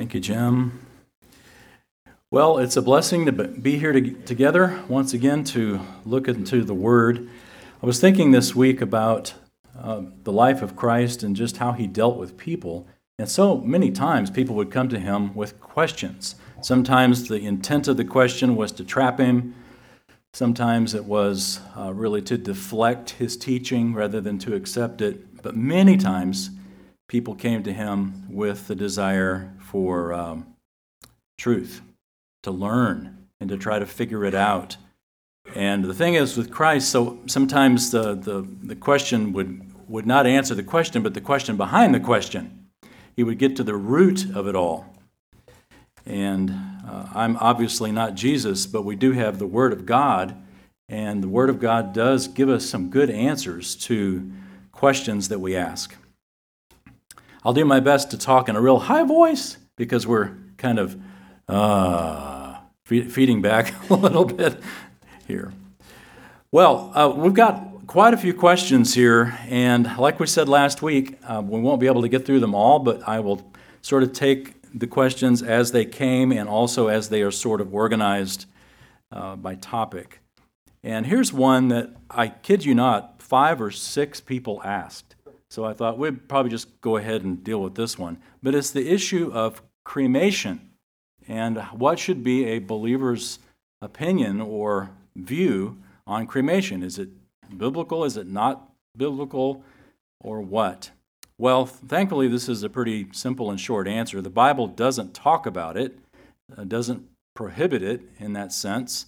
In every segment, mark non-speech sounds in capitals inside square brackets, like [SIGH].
Thank you, Jim. Well, it's a blessing to be here to, together once again to look into the Word. I was thinking this week about uh, the life of Christ and just how he dealt with people. And so many times people would come to him with questions. Sometimes the intent of the question was to trap him. Sometimes it was uh, really to deflect his teaching rather than to accept it. But many times people came to him with the desire for um, truth, to learn, and to try to figure it out. And the thing is with Christ, so sometimes the, the, the question would, would not answer the question, but the question behind the question. He would get to the root of it all. And uh, I'm obviously not Jesus, but we do have the Word of God, and the Word of God does give us some good answers to questions that we ask. I'll do my best to talk in a real high voice because we're kind of uh, feeding back [LAUGHS] a little bit here. Well, uh, we've got quite a few questions here, and like we said last week, uh, we won't be able to get through them all, but I will sort of take the questions as they came and also as they are sort of organized uh, by topic. And here's one that I kid you not, five or six people asked. So I thought we'd probably just go ahead and deal with this one. But it's the issue of cremation and what should be a believer's opinion or view on cremation. Is it biblical? Is it not biblical? Or what? Well, thankfully, this is a pretty simple and short answer. The Bible doesn't talk about it, uh, doesn't prohibit it in that sense.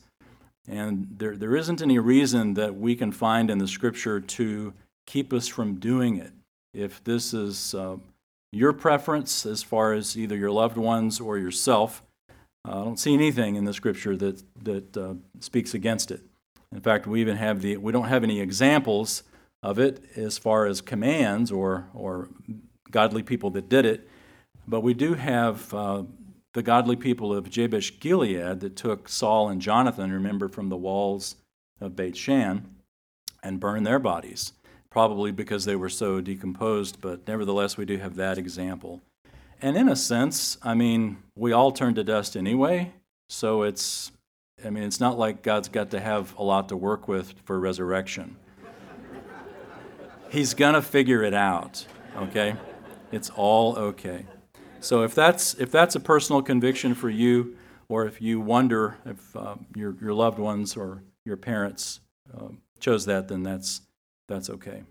And there, there isn't any reason that we can find in the scripture to keep us from doing it. If this is uh, your preference as far as either your loved ones or yourself. Uh, I don't see anything in the scripture that, that uh, speaks against it. In fact, we even have the, we don't have any examples of it as far as commands or, or godly people that did it, but we do have uh, the godly people of Jabesh Gilead that took Saul and Jonathan, remember, from the walls of Beit Shan and burned their bodies probably because they were so decomposed, but nevertheless, we do have that example. And in a sense, I mean, we all turn to dust anyway, so it's, I mean, it's not like God's got to have a lot to work with for resurrection. He's going to figure it out, okay? It's all okay. So if that's, if that's a personal conviction for you, or if you wonder if uh, your, your loved ones or your parents uh, chose that, then that's, that's okay.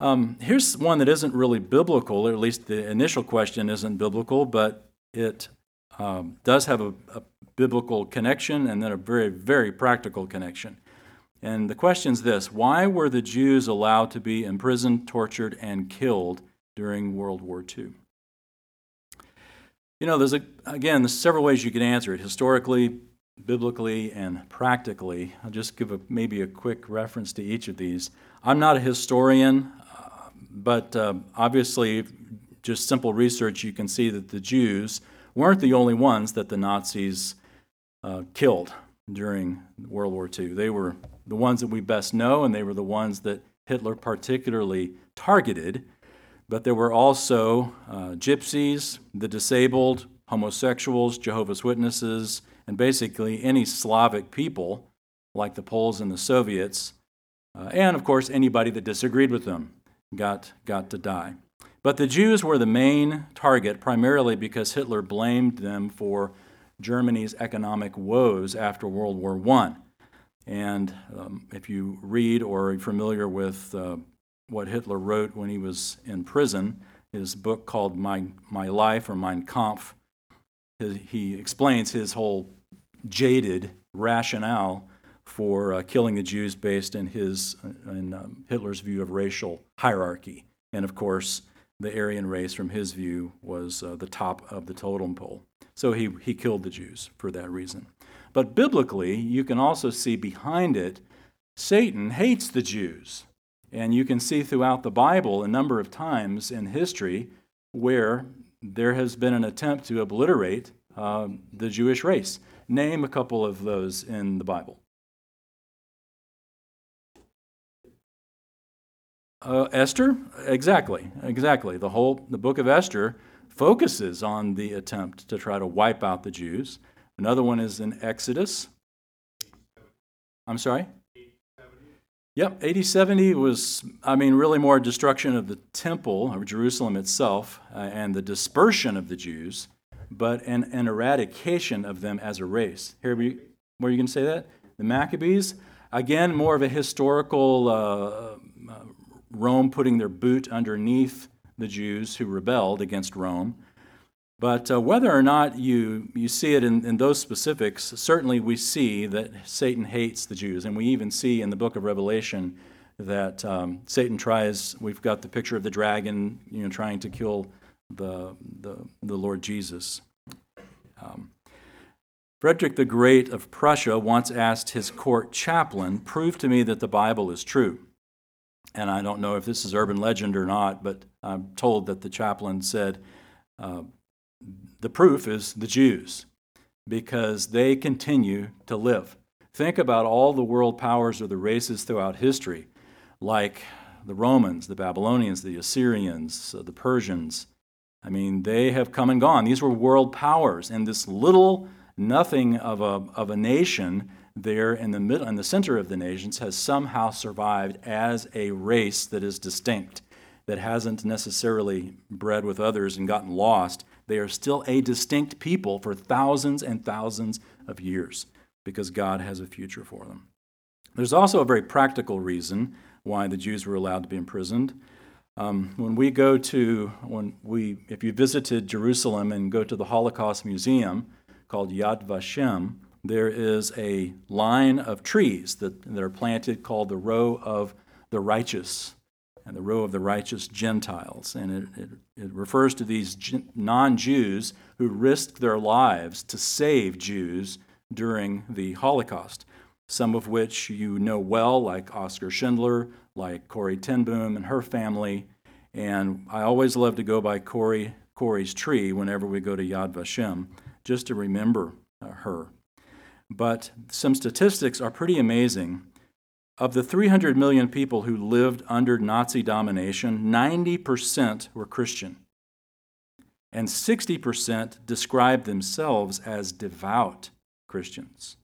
Um, here's one that isn't really biblical, or at least the initial question isn't biblical, but it um, does have a, a, biblical connection and then a very, very practical connection. And the question is this Why were the Jews allowed to be imprisoned, tortured, and killed during World War II? You know, there's a, again, there's several ways you can answer it historically, biblically and practically. I'll just give a, maybe a quick reference to each of these. I'm not a historian, uh, but uh, obviously, just simple research, you can see that the Jews weren't the only ones that the Nazis uh, killed during World War II. They were the ones that we best know, and they were the ones that Hitler particularly targeted. But there were also uh, gypsies, the disabled, homosexuals, Jehovah's Witnesses, and basically any Slavic people, like the Poles and the Soviets, uh, and of course anybody that disagreed with them got, got to die. But the Jews were the main target primarily because Hitler blamed them for Germany's economic woes after World War I. And um, if you read or are familiar with uh, what Hitler wrote when he was in prison, his book called My, My Life or Mein Kampf, he explains his whole jaded rationale for uh, killing the Jews based in his in um, Hitler's view of racial hierarchy, and of course, the Aryan race, from his view, was uh, the top of the totem pole. So he he killed the Jews for that reason. But biblically, you can also see behind it, Satan hates the Jews, and you can see throughout the Bible a number of times in history where there has been an attempt to obliterate uh, the Jewish race. Name a couple of those in the Bible. Uh, Esther, exactly, exactly. The whole the book of Esther focuses on the attempt to try to wipe out the Jews. Another one is in Exodus. I'm sorry? Yep, AD 70 was, I mean, really more destruction of the temple, of Jerusalem itself, uh, and the dispersion of the Jews, but an, an eradication of them as a race. Here, we, were you going to say that? The Maccabees, again, more of a historical uh, uh, Rome putting their boot underneath the Jews who rebelled against Rome. But uh, whether or not you, you see it in, in those specifics, certainly we see that Satan hates the Jews. And we even see in the book of Revelation that um, Satan tries, we've got the picture of the dragon you know, trying to kill the, the, the Lord Jesus. Um, Frederick the Great of Prussia once asked his court chaplain, Prove to me that the Bible is true. And I don't know if this is urban legend or not, but I'm told that the chaplain said, uh, the proof is the Jews, because they continue to live. Think about all the world powers or the races throughout history, like the Romans, the Babylonians, the Assyrians, uh, the Persians. I mean, they have come and gone. These were world powers, and this little nothing of a, of a nation there in the middle in the center of the nations has somehow survived as a race that is distinct that hasn't necessarily bred with others and gotten lost they are still a distinct people for thousands and thousands of years because God has a future for them. There's also a very practical reason why the Jews were allowed to be imprisoned. Um, when we go to, when we, if you visited Jerusalem and go to the Holocaust Museum called Yad Vashem, there is a line of trees that, that are planted called the row of the righteous and the row of the righteous Gentiles. And it, it, it refers to these non Jews who risked their lives to save Jews during the Holocaust, some of which you know well, like Oskar Schindler, like Corrie ten Boom and her family. And I always love to go by Corrie, Corrie's tree whenever we go to Yad Vashem, just to remember uh, her. But some statistics are pretty amazing of the 300 million people who lived under Nazi domination, 90% were Christian. And 60% described themselves as devout Christians.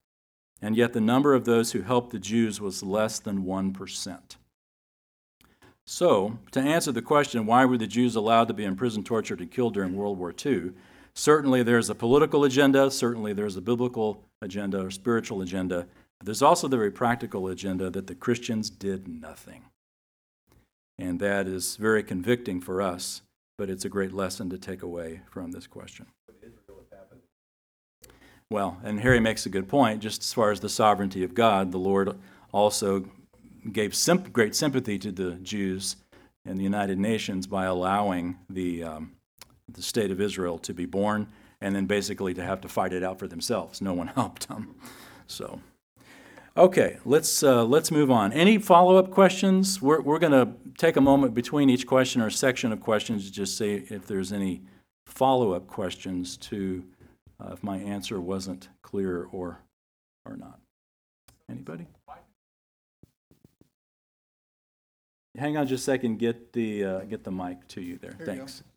And yet the number of those who helped the Jews was less than 1%. So, to answer the question, why were the Jews allowed to be imprisoned, tortured, and killed during World War II? Certainly there's a political agenda, certainly there's a biblical agenda or spiritual agenda, but there's also the very practical agenda that the Christians did nothing. And that is very convicting for us, but it's a great lesson to take away from this question. Well, and Harry makes a good point, just as far as the sovereignty of God, the Lord also gave great sympathy to the Jews in the United Nations by allowing the, um, the state of Israel to be born and then basically to have to fight it out for themselves. No one [LAUGHS] helped them. So. Okay, let's, uh, let's move on. Any follow up questions? We're, we're going to take a moment between each question or section of questions to just see if there's any follow up questions to uh, if my answer wasn't clear or, or not. Anybody? Hang on just a second, get the, uh, get the mic to you there. there Thanks. You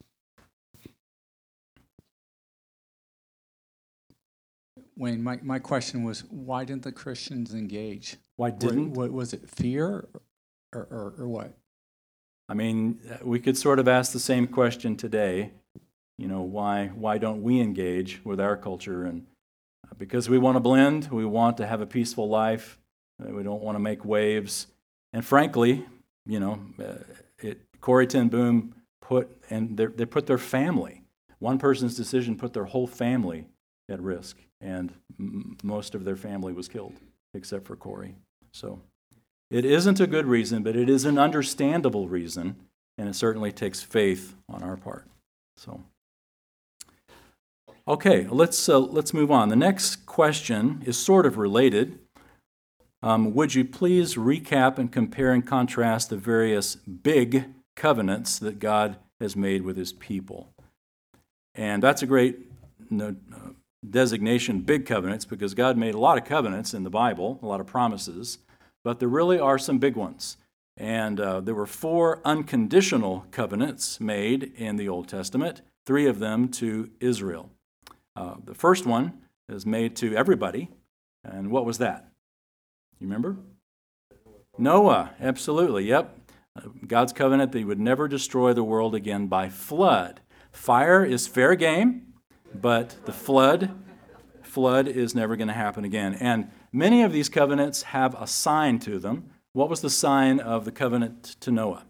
Wayne, my, my question was why didn't the Christians engage? Why didn't? What, was it fear or, or, or what? I mean, we could sort of ask the same question today. You know, why, why don't we engage with our culture? And uh, because we want to blend, we want to have a peaceful life, uh, we don't want to make waves. And frankly, you know, uh, it, Corrie ten Boom put, and they put their family, one person's decision put their whole family at risk and m- most of their family was killed, except for Corrie. So it isn't a good reason, but it is an understandable reason, and it certainly takes faith on our part. So. Okay, let's, uh, let's move on. The next question is sort of related. Um, would you please recap and compare and contrast the various big covenants that God has made with his people? And that's a great uh, designation big covenants because God made a lot of covenants in the Bible, a lot of promises, but there really are some big ones. And uh, there were four unconditional covenants made in the Old Testament, three of them to Israel. Uh, the first one is made to everybody. And what was that? You remember? Noah, absolutely, yep. Uh, God's covenant that he would never destroy the world again by flood. Fire is fair game, but the flood flood is never going to happen again. And many of these covenants have a sign to them. What was the sign of the covenant to Noah?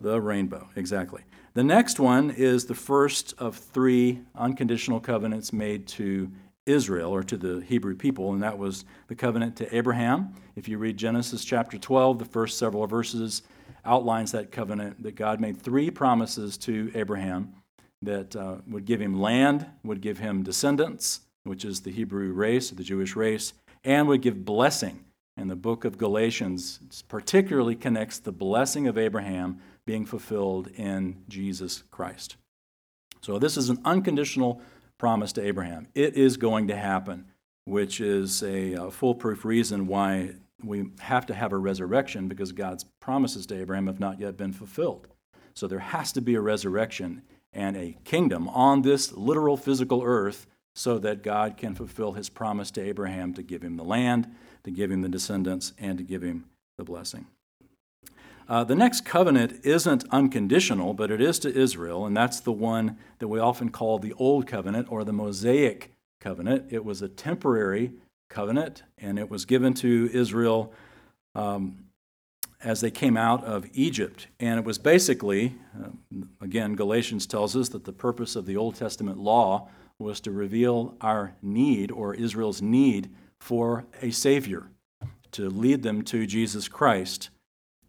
The rainbow, exactly. The next one is the first of three unconditional covenants made to Israel or to the Hebrew people, and that was the covenant to Abraham. If you read Genesis chapter 12, the first several verses outlines that covenant that God made three promises to Abraham that uh, would give him land, would give him descendants, which is the Hebrew race, the Jewish race, and would give blessing. And the book of Galatians particularly connects the blessing of Abraham being fulfilled in Jesus Christ. So this is an unconditional promise to Abraham. It is going to happen, which is a, a foolproof reason why we have to have a resurrection because God's promises to Abraham have not yet been fulfilled. So there has to be a resurrection and a kingdom on this literal physical earth so that God can fulfill his promise to Abraham to give him the land, to give him the descendants, and to give him the blessing. Uh, the next covenant isn't unconditional, but it is to Israel, and that's the one that we often call the Old Covenant or the Mosaic Covenant. It was a temporary covenant, and it was given to Israel um, as they came out of Egypt. And it was basically, uh, again, Galatians tells us that the purpose of the Old Testament law was to reveal our need or Israel's need for a Savior, to lead them to Jesus Christ.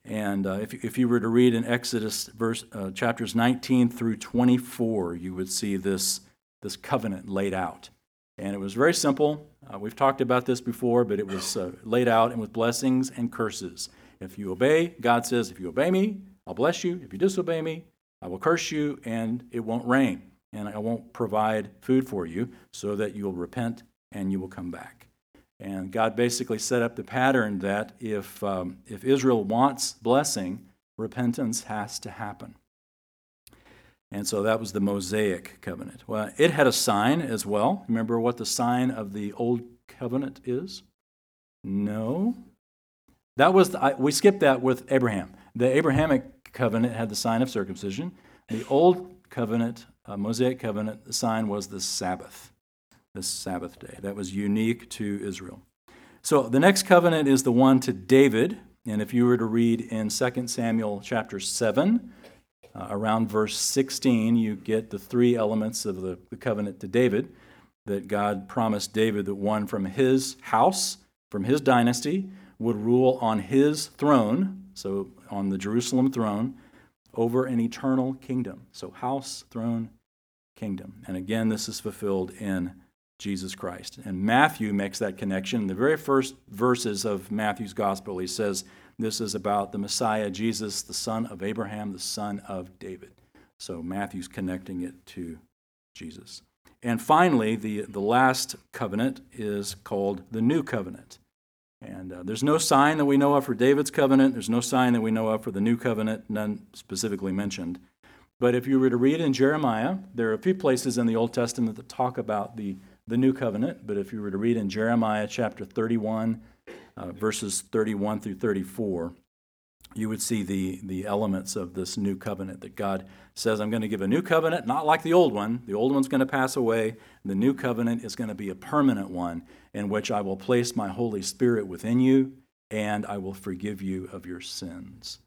And uh, if, if you were to read in Exodus verse, uh, chapters 19 through 24, you would see this, this covenant laid out. And it was very simple. Uh, we've talked about this before, but it was uh, laid out and with blessings and curses. If you obey, God says, if you obey me, I'll bless you. If you disobey me, I will curse you, and it won't rain and I won't provide food for you so that you will repent and you will come back. And God basically set up the pattern that if, um, if Israel wants blessing, repentance has to happen. And so that was the Mosaic covenant. Well, it had a sign as well. Remember what the sign of the old covenant is? No. That was the, we skipped that with Abraham. The Abrahamic covenant had the sign of circumcision. The old covenant uh, Mosaic covenant, the sign was the Sabbath, the Sabbath day. That was unique to Israel. So the next covenant is the one to David. And if you were to read in 2 Samuel chapter 7, uh, around verse 16, you get the three elements of the, the covenant to David that God promised David that one from his house, from his dynasty, would rule on his throne, so on the Jerusalem throne, over an eternal kingdom. So, house, throne, kingdom. And again, this is fulfilled in Jesus Christ. And Matthew makes that connection. In the very first verses of Matthew's gospel, he says this is about the Messiah, Jesus, the son of Abraham, the son of David. So Matthew's connecting it to Jesus. And finally, the, the last covenant is called the New Covenant. And uh, there's no sign that we know of for David's covenant. There's no sign that we know of for the new covenant, none specifically mentioned. But if you were to read in Jeremiah, there are a few places in the Old Testament that talk about the, the new covenant. But if you were to read in Jeremiah chapter 31, uh, verses 31 through 34, you would see the, the elements of this new covenant that God says, I'm going to give a new covenant, not like the old one. The old one's going to pass away. The new covenant is going to be a permanent one in which I will place my Holy Spirit within you and I will forgive you of your sins.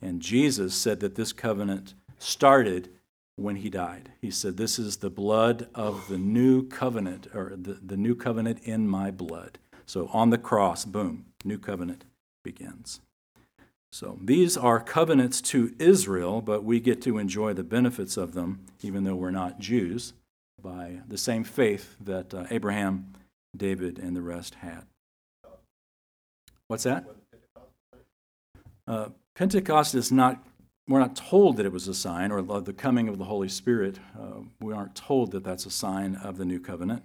And Jesus said that this covenant started when he died. He said, This is the blood of the new covenant, or the, the new covenant in my blood. So on the cross, boom, new covenant begins. So these are covenants to Israel, but we get to enjoy the benefits of them, even though we're not Jews, by the same faith that uh, Abraham, David, and the rest had. What's that? Uh, Pentecost is not, we're not told that it was a sign, or the coming of the Holy Spirit. Uh, we aren't told that that's a sign of the new covenant,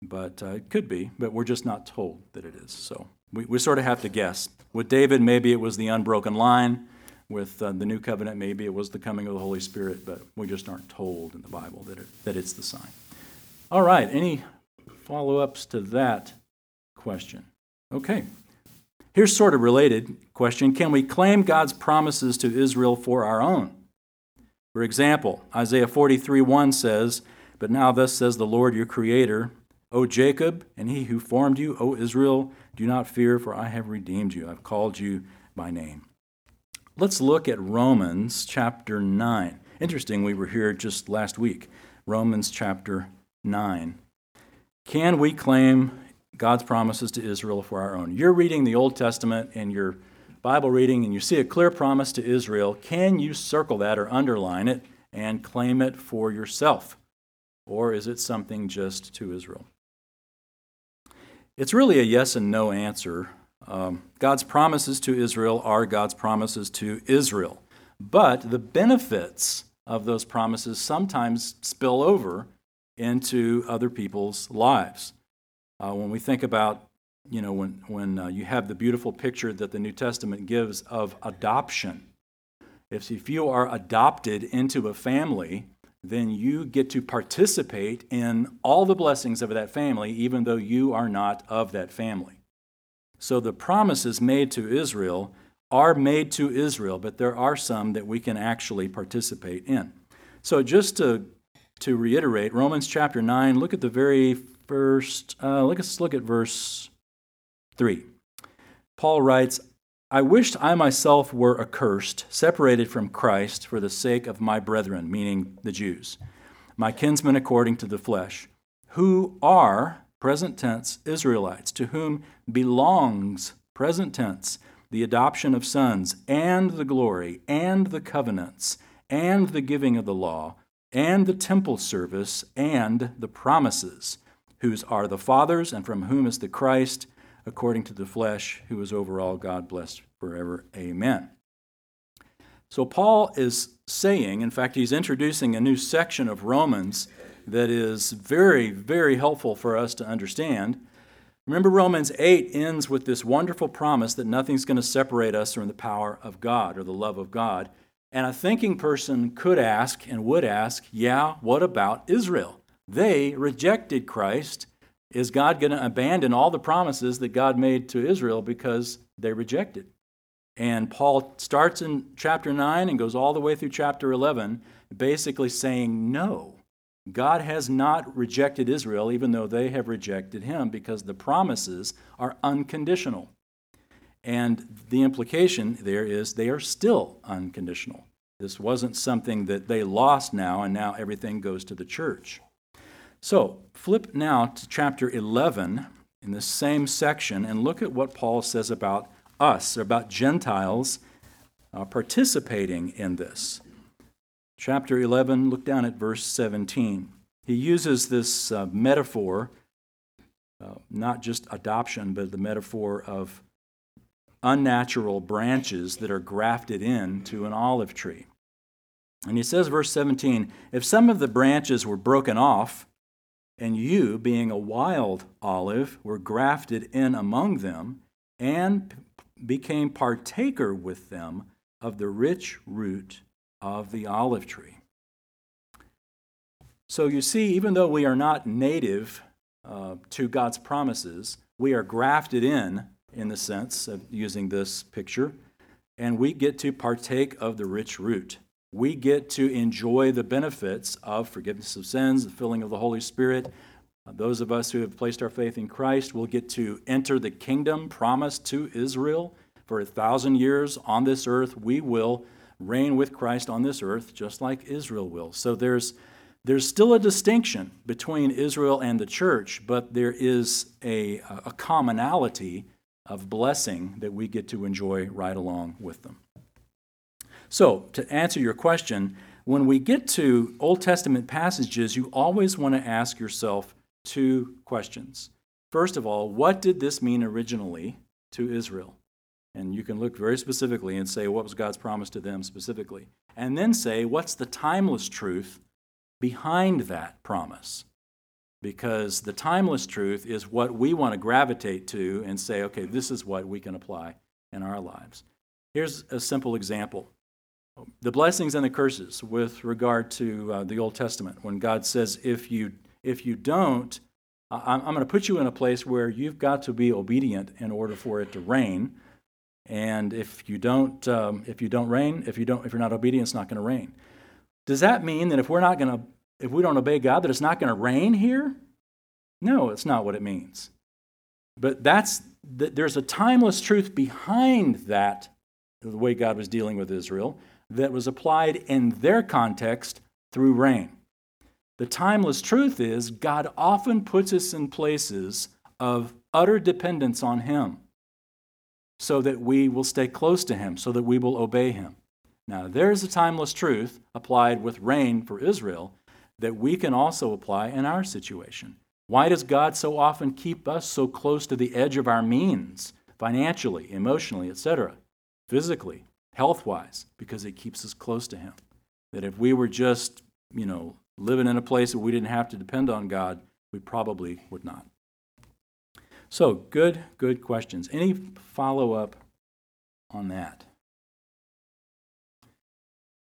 but uh, it could be, but we're just not told that it is. So we, we sort of have to guess. With David, maybe it was the unbroken line. With uh, the new covenant, maybe it was the coming of the Holy Spirit, but we just aren't told in the Bible that, it, that it's the sign. All right, any follow ups to that question? Okay. Here's sort of related question Can we claim God's promises to Israel for our own? For example, Isaiah 43 1 says, But now thus says the Lord your Creator, O Jacob, and he who formed you, O Israel, do not fear, for I have redeemed you. I've called you by name. Let's look at Romans chapter 9. Interesting, we were here just last week. Romans chapter 9. Can we claim God's promises to Israel for our own? You're reading the Old Testament and your Bible reading, and you see a clear promise to Israel. Can you circle that or underline it and claim it for yourself? Or is it something just to Israel? It's really a yes and no answer. Um, God's promises to Israel are God's promises to Israel. But the benefits of those promises sometimes spill over into other people's lives. Uh, when we think about, you know, when, when uh, you have the beautiful picture that the New Testament gives of adoption, if, if you are adopted into a family, then you get to participate in all the blessings of that family, even though you are not of that family. So the promises made to Israel are made to Israel, but there are some that we can actually participate in. So just to, to reiterate, Romans chapter 9, look at the very first, uh, let's look at verse 3. Paul writes, I wished I myself were accursed, separated from Christ for the sake of my brethren, meaning the Jews, my kinsmen according to the flesh, who are, present tense, Israelites, to whom belongs, present tense, the adoption of sons, and the glory, and the covenants, and the giving of the law, and the temple service, and the promises, whose are the fathers, and from whom is the Christ according to the flesh, who is over all God blessed forever. Amen. So, Paul is saying, in fact, he's introducing a new section of Romans that is very, very helpful for us to understand. Remember, Romans 8 ends with this wonderful promise that nothing's going to separate us from the power of God or the love of God. And a thinking person could ask and would ask, yeah, what about Israel? They rejected Christ is God going to abandon all the promises that God made to Israel because they rejected? And Paul starts in chapter 9 and goes all the way through chapter 11, basically saying, No, God has not rejected Israel, even though they have rejected him, because the promises are unconditional. And the implication there is they are still unconditional. This wasn't something that they lost now, and now everything goes to the church. So, flip now to chapter 11 in the same section and look at what Paul says about us, or about Gentiles uh, participating in this. Chapter 11, look down at verse 17. He uses this uh, metaphor, uh, not just adoption, but the metaphor of unnatural branches that are grafted into an olive tree. And he says, verse 17, if some of the branches were broken off, and you, being a wild olive, were grafted in among them and became partaker with them of the rich root of the olive tree. So you see, even though we are not native uh, to God's promises, we are grafted in, in the sense of using this picture, and we get to partake of the rich root we get to enjoy the benefits of forgiveness of sins, the filling of the Holy Spirit. Those of us who have placed our faith in Christ will get to enter the kingdom promised to Israel for a thousand years on this earth. We will reign with Christ on this earth just like Israel will. So there's there's still a distinction between Israel and the church, but there is a, a commonality of blessing that we get to enjoy right along with them. So, to answer your question, when we get to Old Testament passages, you always want to ask yourself two questions. First of all, what did this mean originally to Israel? And you can look very specifically and say, what was God's promise to them specifically? And then say, what's the timeless truth behind that promise? Because the timeless truth is what we want to gravitate to and say, okay, this is what we can apply in our lives. Here's a simple example the blessings and the curses with regard to uh, the Old Testament, when God says, if you, if you don't, I'm, I'm going to put you in a place where you've got to be obedient in order for it to rain. And if you don't, um, if you don't rain, if you don't, if you're not obedient, it's not going to rain. Does that mean that if we're not going to, if we don't obey God, that it's not going to rain here? No, it's not what it means. But that's there's a timeless truth behind that, the way God was dealing with Israel, that was applied in their context through rain. The timeless truth is God often puts us in places of utter dependence on Him so that we will stay close to Him, so that we will obey Him. Now, there's a timeless truth applied with rain for Israel that we can also apply in our situation. Why does God so often keep us so close to the edge of our means, financially, emotionally, etc., physically, health wise? Because it keeps us close to Him. That if we were just, you know, living in a place where we didn't have to depend on God, we probably would not. So, good, good questions. Any follow up on that?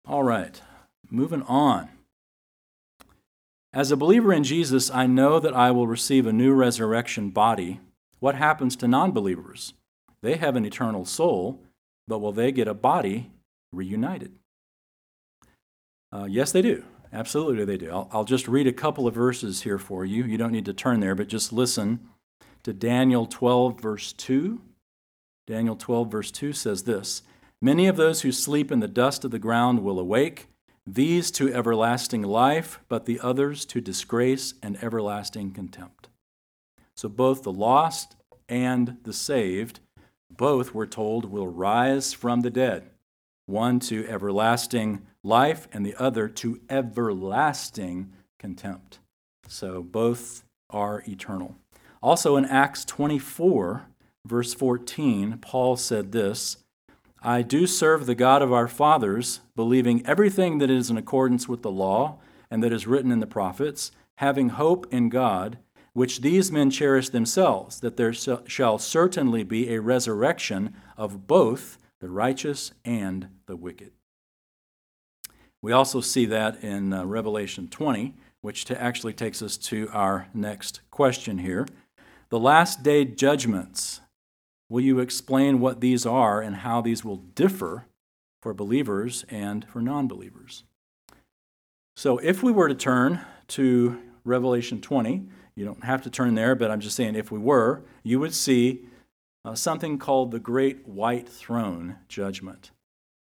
All right, moving on. As a believer in Jesus, I know that I will receive a new resurrection body. What happens to non believers? They have an eternal soul, but will they get a body reunited? Uh, yes, they do. Absolutely, they do. I'll, I'll just read a couple of verses here for you. You don't need to turn there, but just listen to Daniel 12, verse 2. Daniel 12, verse 2 says this Many of those who sleep in the dust of the ground will awake these to everlasting life, but the others to disgrace and everlasting contempt. So both the lost and the saved, both we're told will rise from the dead, one to everlasting life and the other to everlasting contempt. So both are eternal. Also in Acts 24, verse 14, Paul said this I do serve the God of our fathers, believing everything that is in accordance with the law and that is written in the prophets, having hope in God, which these men cherish themselves, that there shall certainly be a resurrection of both the righteous and the wicked. We also see that in uh, Revelation 20, which actually takes us to our next question here. The last day judgments Will you explain what these are and how these will differ for believers and for non believers? So, if we were to turn to Revelation 20, you don't have to turn there, but I'm just saying if we were, you would see uh, something called the Great White Throne Judgment.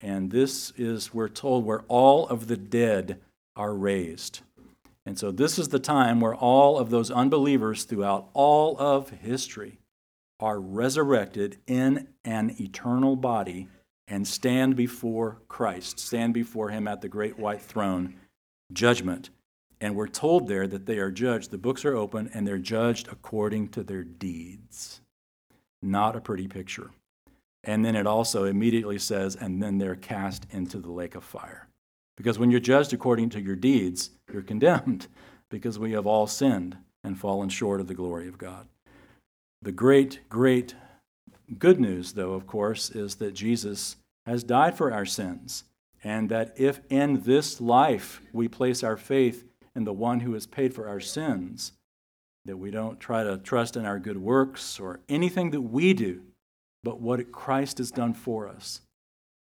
And this is, we're told, where all of the dead are raised. And so, this is the time where all of those unbelievers throughout all of history are resurrected in an eternal body and stand before Christ, stand before Him at the great white throne, judgment. And we're told there that they are judged. The books are open and they're judged according to their deeds. Not a pretty picture. And then it also immediately says, and then they're cast into the lake of fire. Because when you're judged according to your deeds, you're [LAUGHS] condemned because we have all sinned and fallen short of the glory of God. The great, great good news, though, of course, is that Jesus has died for our sins, and that if in this life we place our faith in the one who has paid for our sins, that we don't try to trust in our good works or anything that we do, but what Christ has done for us,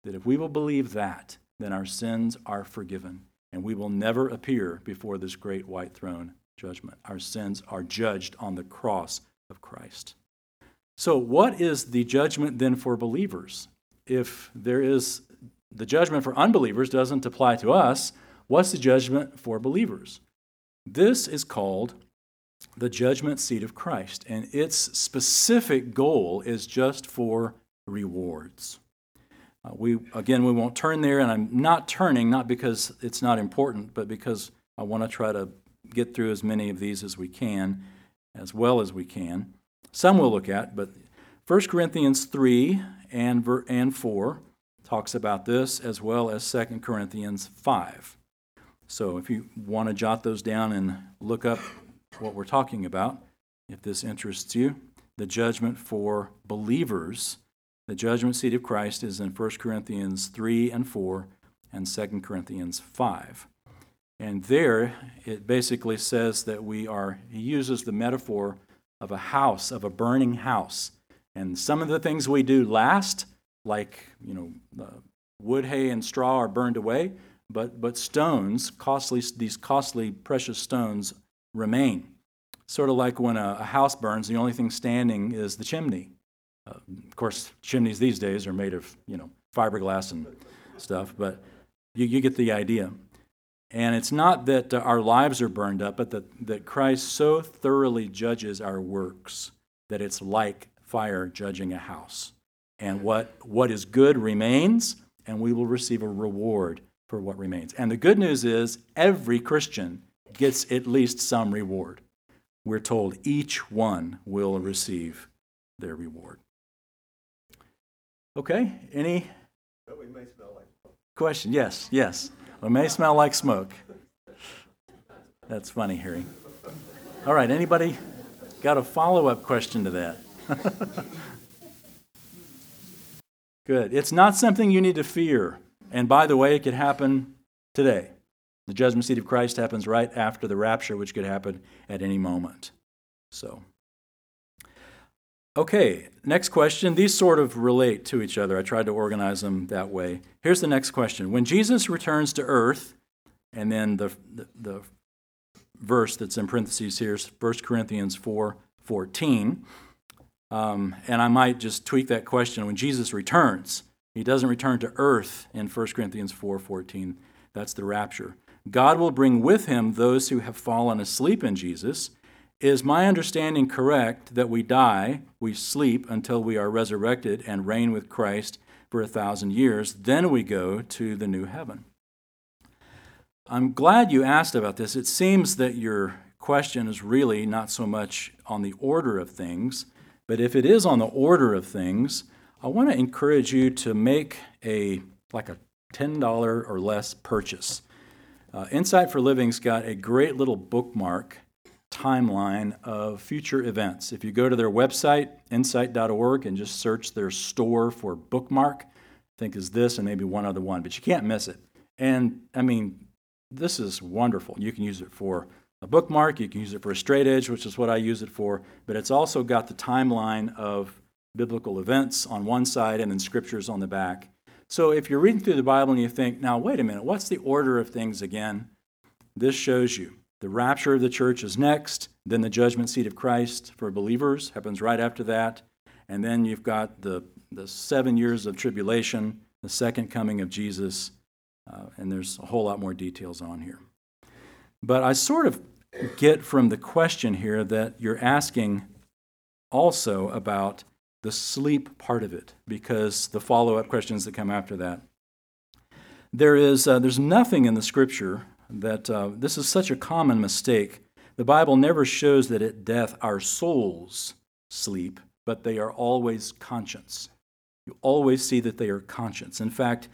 that if we will believe that, then our sins are forgiven, and we will never appear before this great white throne judgment. Our sins are judged on the cross of Christ. So, what is the judgment then for believers? If there is the judgment for unbelievers doesn't apply to us, what's the judgment for believers? This is called the judgment seat of Christ, and its specific goal is just for rewards. Uh, we again, we won't turn there, and I'm not turning not because it's not important, but because I want to try to get through as many of these as we can as well as we can. Some we'll look at, but 1 Corinthians 3 and, and 4 talks about this, as well as 2 Corinthians 5. So if you want to jot those down and look up what we're talking about, if this interests you, the judgment for believers, the judgment seat of Christ is in 1 Corinthians 3 and 4, and 2 Corinthians 5. And there it basically says that we are, he uses the metaphor of a house, of a burning house. And some of the things we do last, like, you know, wood, hay, and straw are burned away, but, but stones, costly, these costly, precious stones, remain. Sort of like when a, a house burns, the only thing standing is the chimney. Uh, of course, chimneys these days are made of, you know, fiberglass and stuff, but you, you get the idea. And it's not that uh, our lives are burned up, but that, that Christ so thoroughly judges our works that it's like fire judging a house. And what, what is good remains, and we will receive a reward for what remains. And the good news is every Christian gets at least some reward. We're told each one will receive their reward. Okay, any question? Yes, yes. It may smell like smoke. That's funny, Harry. All right, anybody got a follow up question to that? [LAUGHS] Good. It's not something you need to fear. And by the way, it could happen today. The judgment seat of Christ happens right after the rapture, which could happen at any moment. So, okay, next question. These sort of relate to each other. I tried to organize them that way. Here's the next question When Jesus returns to earth, and then the, the, the verse that's in parentheses here is 1 Corinthians 4 14. Um, and I might just tweak that question. When Jesus returns, he doesn't return to earth in 1 Corinthians 4 That's the rapture. God will bring with him those who have fallen asleep in Jesus. Is my understanding correct that we die, we sleep until we are resurrected and reign with Christ for a thousand years? Then we go to the new heaven. I'm glad you asked about this. It seems that your question is really not so much on the order of things, but if it is on the order of things, I want to encourage you to make a like a $10 or less purchase. Uh, Insight for Living's got a great little bookmark timeline of future events. If you go to their website, insight.org, and just search their store for bookmark, I think is this and maybe one other one, but you can't miss it. And I mean, this is wonderful. You can use it for a bookmark, you can use it for a straight edge, which is what I use it for, but it's also got the timeline of biblical events on one side and then scriptures on the back. So if you're reading through the Bible and you think, now, wait a minute, what's the order of things again? This shows you. The rapture of the church is next, then the judgment seat of Christ for believers happens right after that, and then you've got the, the seven years of tribulation, the second coming of Jesus, uh, and there's a whole lot more details on here. But I sort of get from the question here that you're asking also about the sleep part of it, because the follow up questions that come after that. There is, uh, there's nothing in the scripture that uh, this is such a common mistake. The Bible never shows that at death our souls sleep, but they are always conscious. You always see that they are conscious. In fact,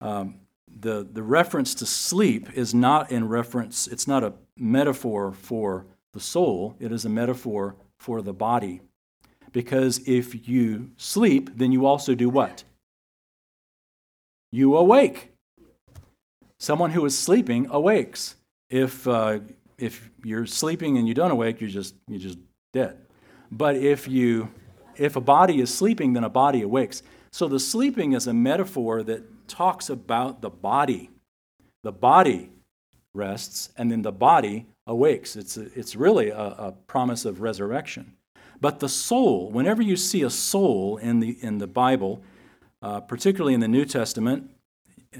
um, the, the reference to sleep is not in reference, it's not a metaphor for the soul, it is a metaphor for the body. Because if you sleep, then you also do what? You awake. Someone who is sleeping awakes. If, uh, if you're sleeping and you don't awake, you're just, you're just dead. But if, you, if a body is sleeping, then a body awakes. So the sleeping is a metaphor that talks about the body. The body rests, and then the body awakes. It's, a, it's really a, a promise of resurrection. But the soul, whenever you see a soul in the, in the Bible, uh, particularly in the New Testament,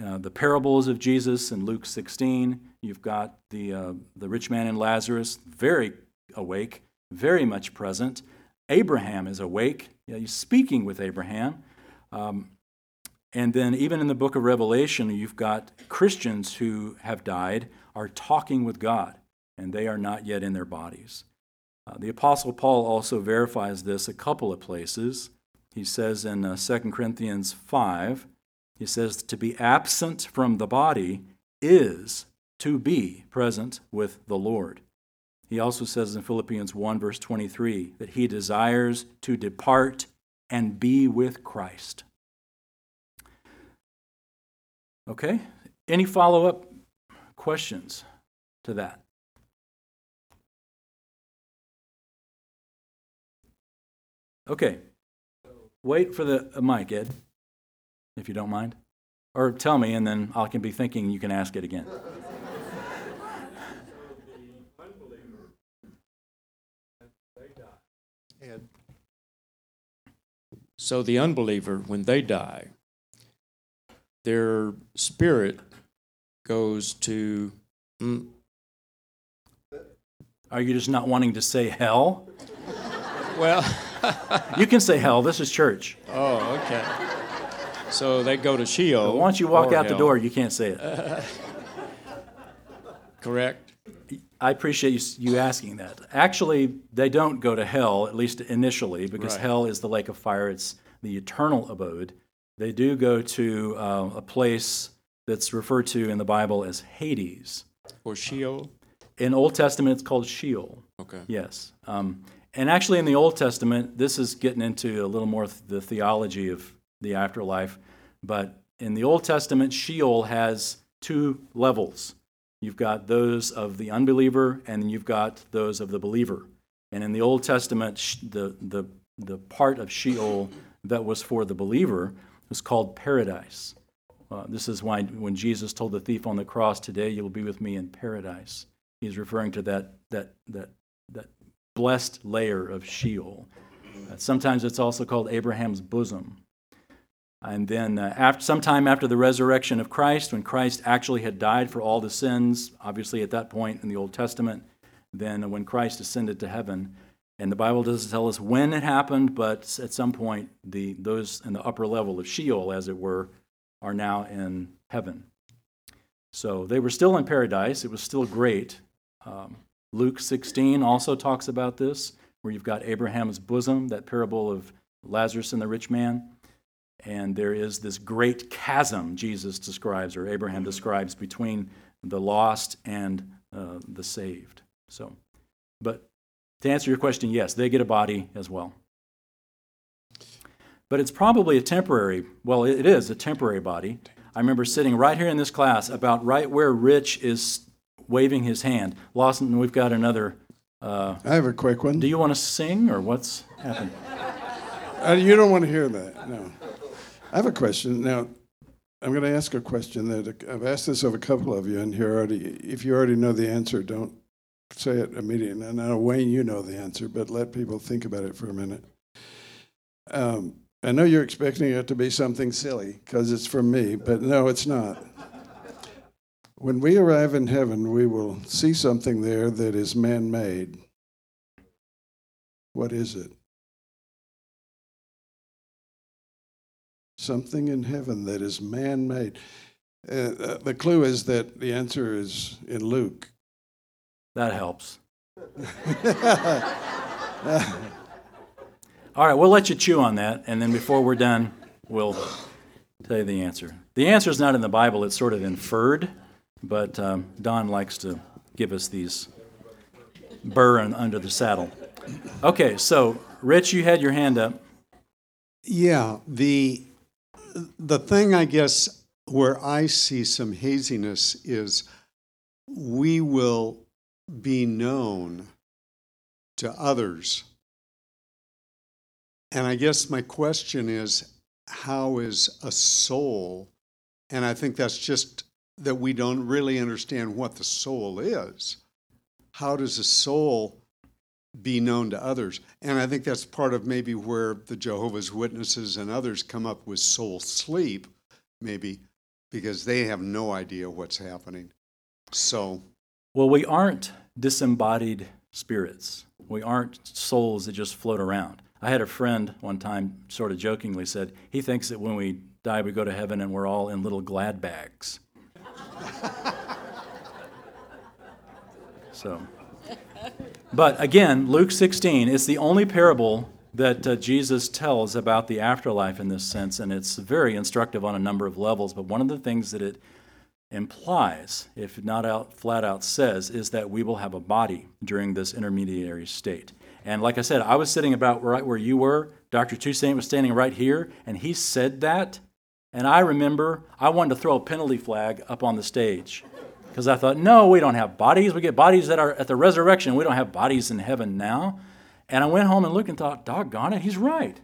uh, the parables of Jesus in Luke 16, you've got the, uh, the rich man and Lazarus, very awake, very much present. Abraham is awake, yeah, he's speaking with Abraham. Um, and then, even in the book of Revelation, you've got Christians who have died are talking with God, and they are not yet in their bodies. Uh, the Apostle Paul also verifies this a couple of places. He says in uh, 2 Corinthians 5, he says, To be absent from the body is to be present with the Lord. He also says in Philippians 1, verse 23, that he desires to depart and be with Christ. Okay? Any follow up questions to that? Okay. Wait for the mic, Ed, if you don't mind. Or tell me, and then I can be thinking you can ask it again. Ed. So the unbeliever, when they die, their spirit goes to. Mm, Are you just not wanting to say hell? well, You can say hell. This is church. oh, okay. So they go to Sheol. But once you walk out the door, you can't say it. [LAUGHS] Correct. I appreciate you, you asking that. Actually, they don't go to hell, at least initially, because Right. hell is the lake of fire. It's the eternal abode. They do go to uh, a place that's referred to in the Bible as Hades. Or Sheol. In Old Testament, it's called Sheol. Okay. Yes. Um, and actually, in the Old Testament, this is getting into a little more th- the theology of the afterlife. But in the Old Testament, Sheol has two levels. You've got those of the unbeliever, and you've got those of the believer. And in the Old Testament, the, the, the part of Sheol that was for the believer was called paradise. Uh, this is why when Jesus told the thief on the cross, "Today you will be with me in paradise," he's referring to that that that that blessed layer of Sheol. Uh, sometimes it's also called Abraham's bosom. And then, uh, after, sometime after the resurrection of Christ, when Christ actually had died for all the sins, obviously at that point in the Old Testament, then when Christ ascended to heaven, and the Bible doesn't tell us when it happened, but at some point, the, those in the upper level of Sheol, as it were, are now in heaven. So they were still in paradise. It was still great. Um, Luke 16 also talks about this, where you've got Abraham's bosom, that parable of Lazarus and the rich man. And there is this great chasm Jesus describes, or Abraham describes, between the lost and uh, the saved. So, but to answer your question, yes, they get a body as well. But it's probably a temporary, well, it is a temporary body. I remember sitting right here in this class, about right where Rich is waving his hand. Lawson, we've got another. Uh, I have a quick one. do you want to sing, or what's happened? Uh, you don't want to hear that, no. I have a question. Now, I'm going to ask a question that I've asked this of a couple of you, and here already, if you already know the answer, don't say it immediately. And I know, Wayne, you know the answer, but let people think about it for a minute. Um, I know you're expecting it to be something silly because it's from me, but no, it's not. When we arrive in heaven, we will see something there that is man made. What is it? Something in heaven that is man made. Uh, uh, the clue is that the answer is in Luke. That helps. [LAUGHS] All right, we'll let you chew on that, and then before we're done, we'll tell you the answer. The answer is not in the Bible, it's sort of inferred, but um, Don likes to give us these burr under the saddle. Okay, so Rich, you had your hand up. Yeah, the the thing I guess where I see some haziness is we will be known to others. And I guess my question is how is a soul and I think that's just that we don't really understand what the soul is. How does a soul be known to others. And I think that's part of maybe where the Jehovah's Witnesses and others come up with soul sleep, maybe because they have no idea what's happening. So, Well, we aren't disembodied spirits. We aren't souls that just float around. I had a friend one time, sort of jokingly, said he thinks that when we die, we go to heaven and we're all in little glad bags. So, but again, Luke 16 is the only parable that uh, Jesus tells about the afterlife in this sense, and it's very instructive on a number of levels. But one of the things that it implies, if not out flat out says, is that we will have a body during this intermediary state. And like I said, I was sitting about right where you were. Dr. Toussaint was standing right here, and he said that, And I remember I wanted to throw a penalty flag up on the stage because I thought, no, we don't have bodies. We get bodies that are at the resurrection. We don't have bodies in heaven now. And I went home and looked and thought, doggone it, he's right.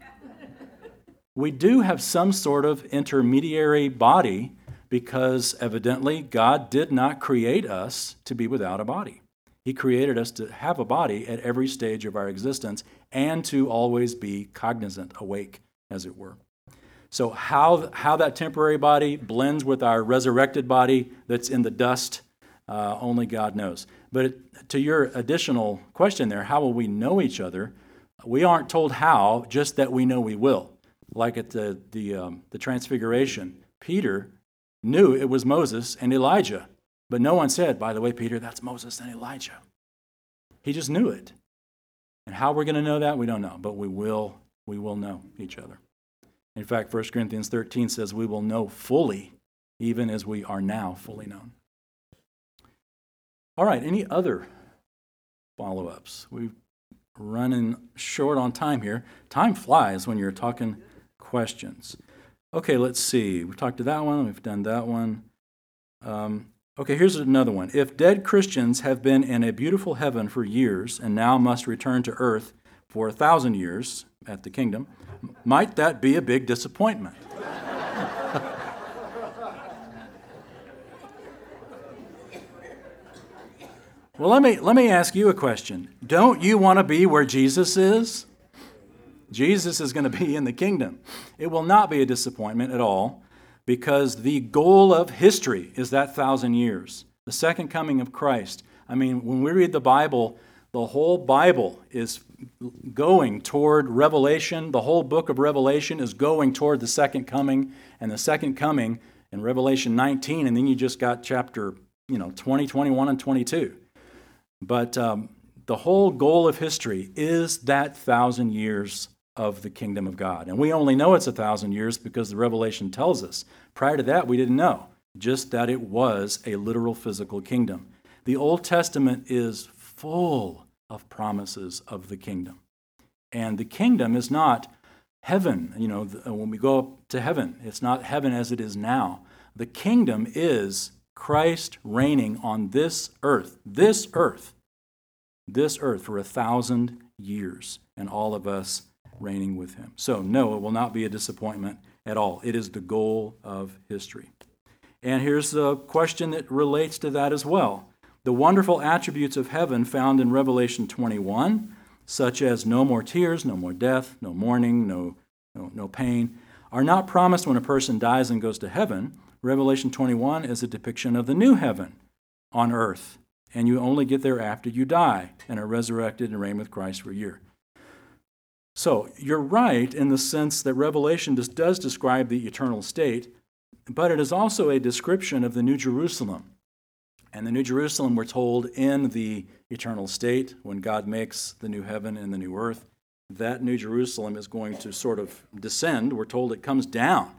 We do have some sort of intermediary body because evidently God did not create us to be without a body. He created us to have a body at every stage of our existence and to always be cognizant, awake, as it were. So, how, how that temporary body blends with our resurrected body that's in the dust, uh, only God knows. But to your additional question there, how will we know each other? We aren't told how, just that we know we will. Like at the, the, um, the Transfiguration, Peter knew it was Moses and Elijah, but no one said, by the way, Peter, that's Moses and Elijah. He just knew it. And how we're going to know that, we don't know, but we will, we will know each other. In fact, 1 Corinthians 13 says we will know fully, even as we are now fully known. All right, any other follow ups? We're running short on time here. Time flies when you're talking questions. Okay, let's see. We've talked to that one, we've done that one. Um, okay, here's another one. If dead Christians have been in a beautiful heaven for years and now must return to earth for a thousand years at the kingdom, might that be a big disappointment? well, let me, let me ask you a question. Don't you want to be where Jesus is? Jesus is going to be in the kingdom. It will not be a disappointment at all because the goal of history is that thousand years, the second coming of Christ. I mean, when we read the Bible, the whole Bible is going toward Revelation. The whole book of Revelation is going toward the second coming, and the second coming in Revelation 19, and then you just got chapter, you know, 20, 21, and 22. But um, the whole goal of history is that thousand years of the kingdom of God. And we only know it's a thousand years because the Revelation tells us. Prior to that, we didn't know, just that it was a literal physical kingdom. The Old Testament is full of promises of the kingdom. And the kingdom is not heaven, you know, uh, when we go up to heaven, it's not heaven as it is now. The kingdom is Christ reigning on this earth, this earth, this earth for a thousand years, and all of us reigning with him. So, no, it will not be a disappointment at all. It is the goal of history. And here's a question that relates to that as well. The wonderful attributes of heaven found in Revelation 21, such as no more tears, no more death, no mourning, no, no, no pain, are not promised when a person dies and goes to heaven. Revelation 21 is a depiction of the new heaven on earth, and you only get there after you die and are resurrected and reign with Christ for a year. So you're right in the sense that Revelation does describe the eternal state, but it is also a description of the New Jerusalem and the New Jerusalem, we're told, in the eternal state, when God makes the new heaven and the new earth, that New Jerusalem is going to sort of descend. We're told it comes down.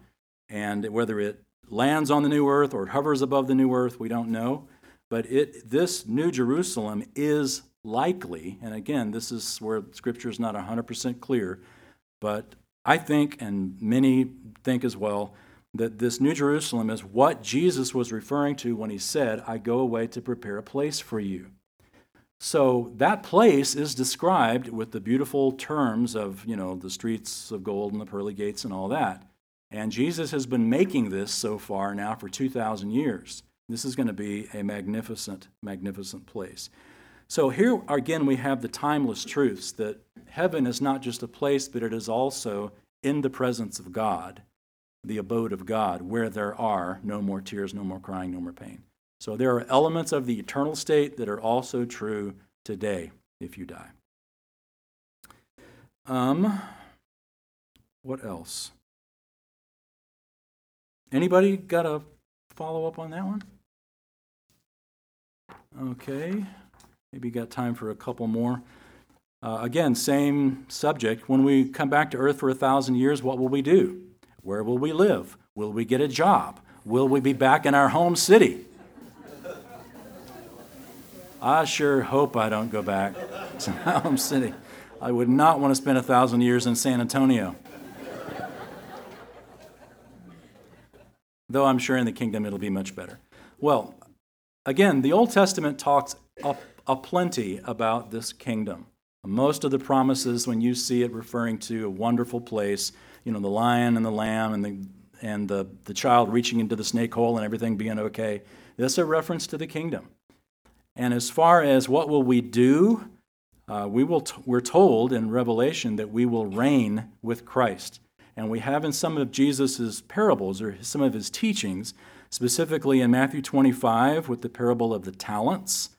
And whether it lands on the new earth or it hovers above the new earth, we don't know. But it, this New Jerusalem is likely, and again, this is where Scripture is not 100% clear, but I think, and many think as well, that this New Jerusalem is what Jesus was referring to when he said, I go away to prepare a place for you. So that place is described with the beautiful terms of, you know, the streets of gold and the pearly gates and all that. And Jesus has been making this so far now for 2,000 years. This is going to be a magnificent, magnificent place. So here again, we have the timeless truths that heaven is not just a place, but it is also in the presence of God the abode of God, where there are no more tears, no more crying, no more pain. So there are elements of the eternal state that are also true today if you die. Um, what else? Anybody got a follow up on that one? Okay, maybe got time for a couple more. Uh, again, same subject. When we come back to earth for a thousand years, what will we do? Where will we live? Will we get a job? Will we be back in our home city? I sure hope I don't go back to my [LAUGHS] home city. I would not want to spend a thousand years in San Antonio. though I'm sure in the kingdom it'll be much better. Well, again, the Old Testament talks a, a plenty about this kingdom. Most of the promises, when you see it referring to a wonderful place, you know, the lion and the lamb and the and the, the child reaching into the snake hole and everything being okay, that's a reference to the kingdom. And as far as what will we do, uh, we will t- we're told in Revelation that we will reign with Christ. And we have in some of Jesus' parables or some of his teachings, specifically in Matthew 25 with the parable of the talents,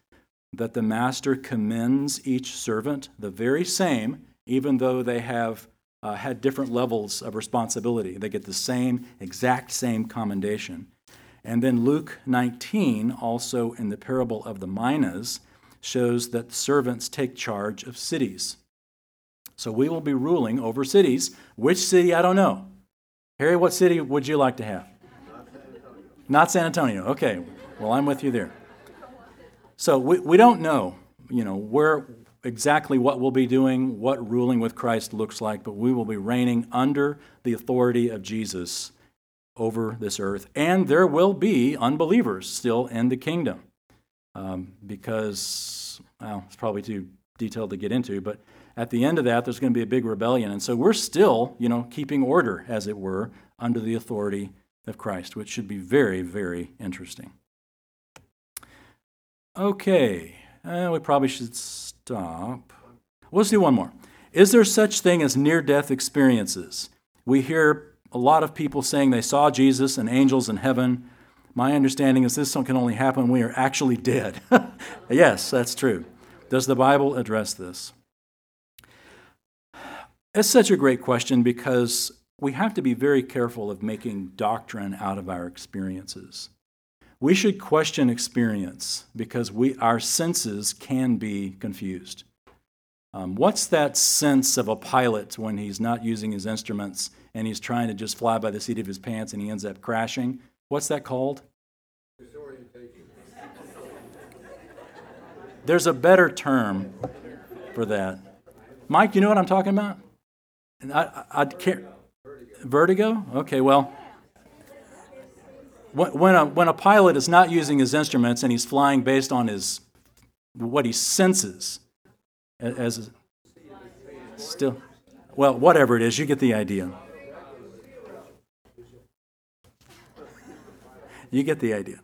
that the master commends each servant the very same, even though they have uh, had different levels of responsibility. They get the same, exact same commendation. And then Luke 19, also in the parable of the minas, shows that servants take charge of cities. So we will be ruling over cities. Which city, I don't know. Harry, what city would you like to have? Not San Antonio. Okay. Well, I'm with you there. So we, we don't know, you know, where exactly what we'll be doing, what ruling with Christ looks like, but we will be reigning under the authority of Jesus over this earth. And there will be unbelievers still in the kingdom. Um, because, well, it's probably too detailed to get into, but at the end of that, there's going to be a big rebellion. And so we're still, you know, keeping order, as it were, under the authority of Christ, which should be very, very interesting. Okay, uh, we probably should stop. Let's do one more. Is there such thing as near death experiences? We hear a lot of people saying they saw Jesus and angels in heaven. My understanding is this can only happen when we are actually dead. [LAUGHS] yes, that's true. Does the Bible address this? It's such a great question because we have to be very careful of making doctrine out of our experiences. We should question experience because we, our senses can be confused. Um, what's that sense of a pilot when he's not using his instruments and he's trying to just fly by the seat of his pants and he ends up crashing? What's that called? There's a better term for that. Mike, you know what I'm talking about? I, I, I can't. Vertigo? Okay, well, when a, when a pilot is not using his instruments and he's flying based on his what he senses as still well whatever it is you get the idea. You get the idea.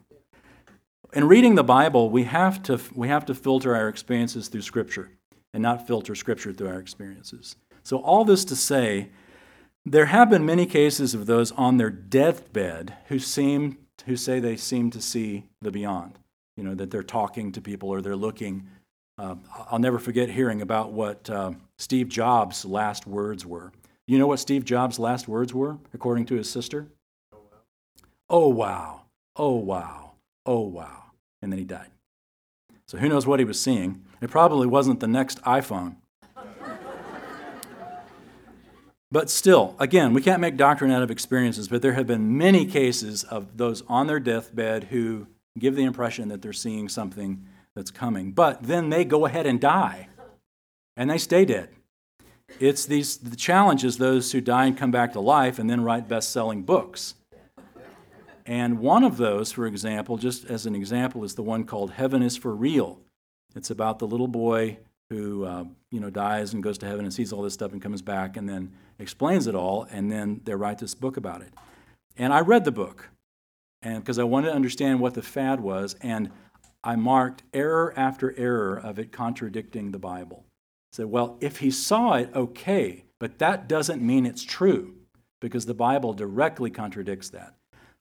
In reading the bible we have to we have to filter our experiences through scripture and not filter scripture through our experiences. So all this to say there have been many cases of those on their deathbed who seem who say they seem to see the beyond. You know that they're talking to people or they're looking. Uh, I'll never forget hearing about what uh, Steve Jobs' last words were. You know what Steve Jobs' last words were, according to his sister? Oh wow, oh wow, oh wow, and then he died. So who knows what he was seeing? It probably wasn't the next iPhone. But still, again, we can't make doctrine out of experiences, but there have been many cases of those on their deathbed who give the impression that they're seeing something that's coming. But then they go ahead and die, and they stay dead. It's these the challenge is those who die and come back to life and then write best-selling books. And one of those, for example, just as an example, is the one called Heaven is for Real. It's about the little boy who uh, you know dies and goes to heaven and sees all this stuff and comes back and then explains it all and then they write this book about it and i read the book and because i wanted to understand what the fad was and i marked error after error of it contradicting the bible I said well if he saw it okay but that doesn't mean it's true because the bible directly contradicts that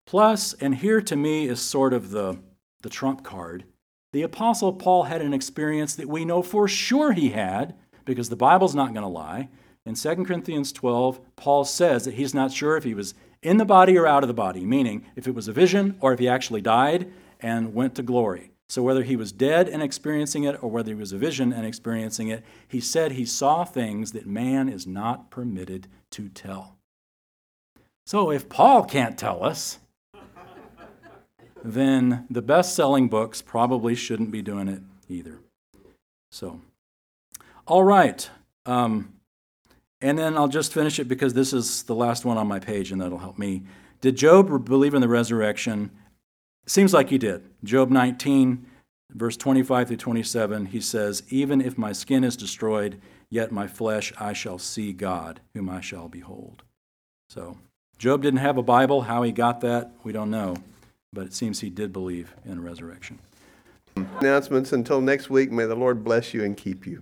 plus and here to me is sort of the the trump card the Apostle Paul had an experience that we know for sure he had, because the Bible's not going to lie. In 2 Corinthians 12, Paul says that he's not sure if he was in the body or out of the body, meaning if it was a vision or if he actually died and went to glory. So, whether he was dead and experiencing it or whether he was a vision and experiencing it, he said he saw things that man is not permitted to tell. So, if Paul can't tell us, [LAUGHS] then the best selling books probably shouldn't be doing it either. So, all right. Um, and then I'll just finish it because this is the last one on my page and that'll help me. Did Job believe in the resurrection? Seems like he did. Job 19, verse 25 through 27, he says, Even if my skin is destroyed, yet my flesh I shall see God, whom I shall behold. So, Job didn't have a Bible. How he got that, we don't know. But it seems he did believe in a resurrection. Announcements until next week. May the Lord bless you and keep you.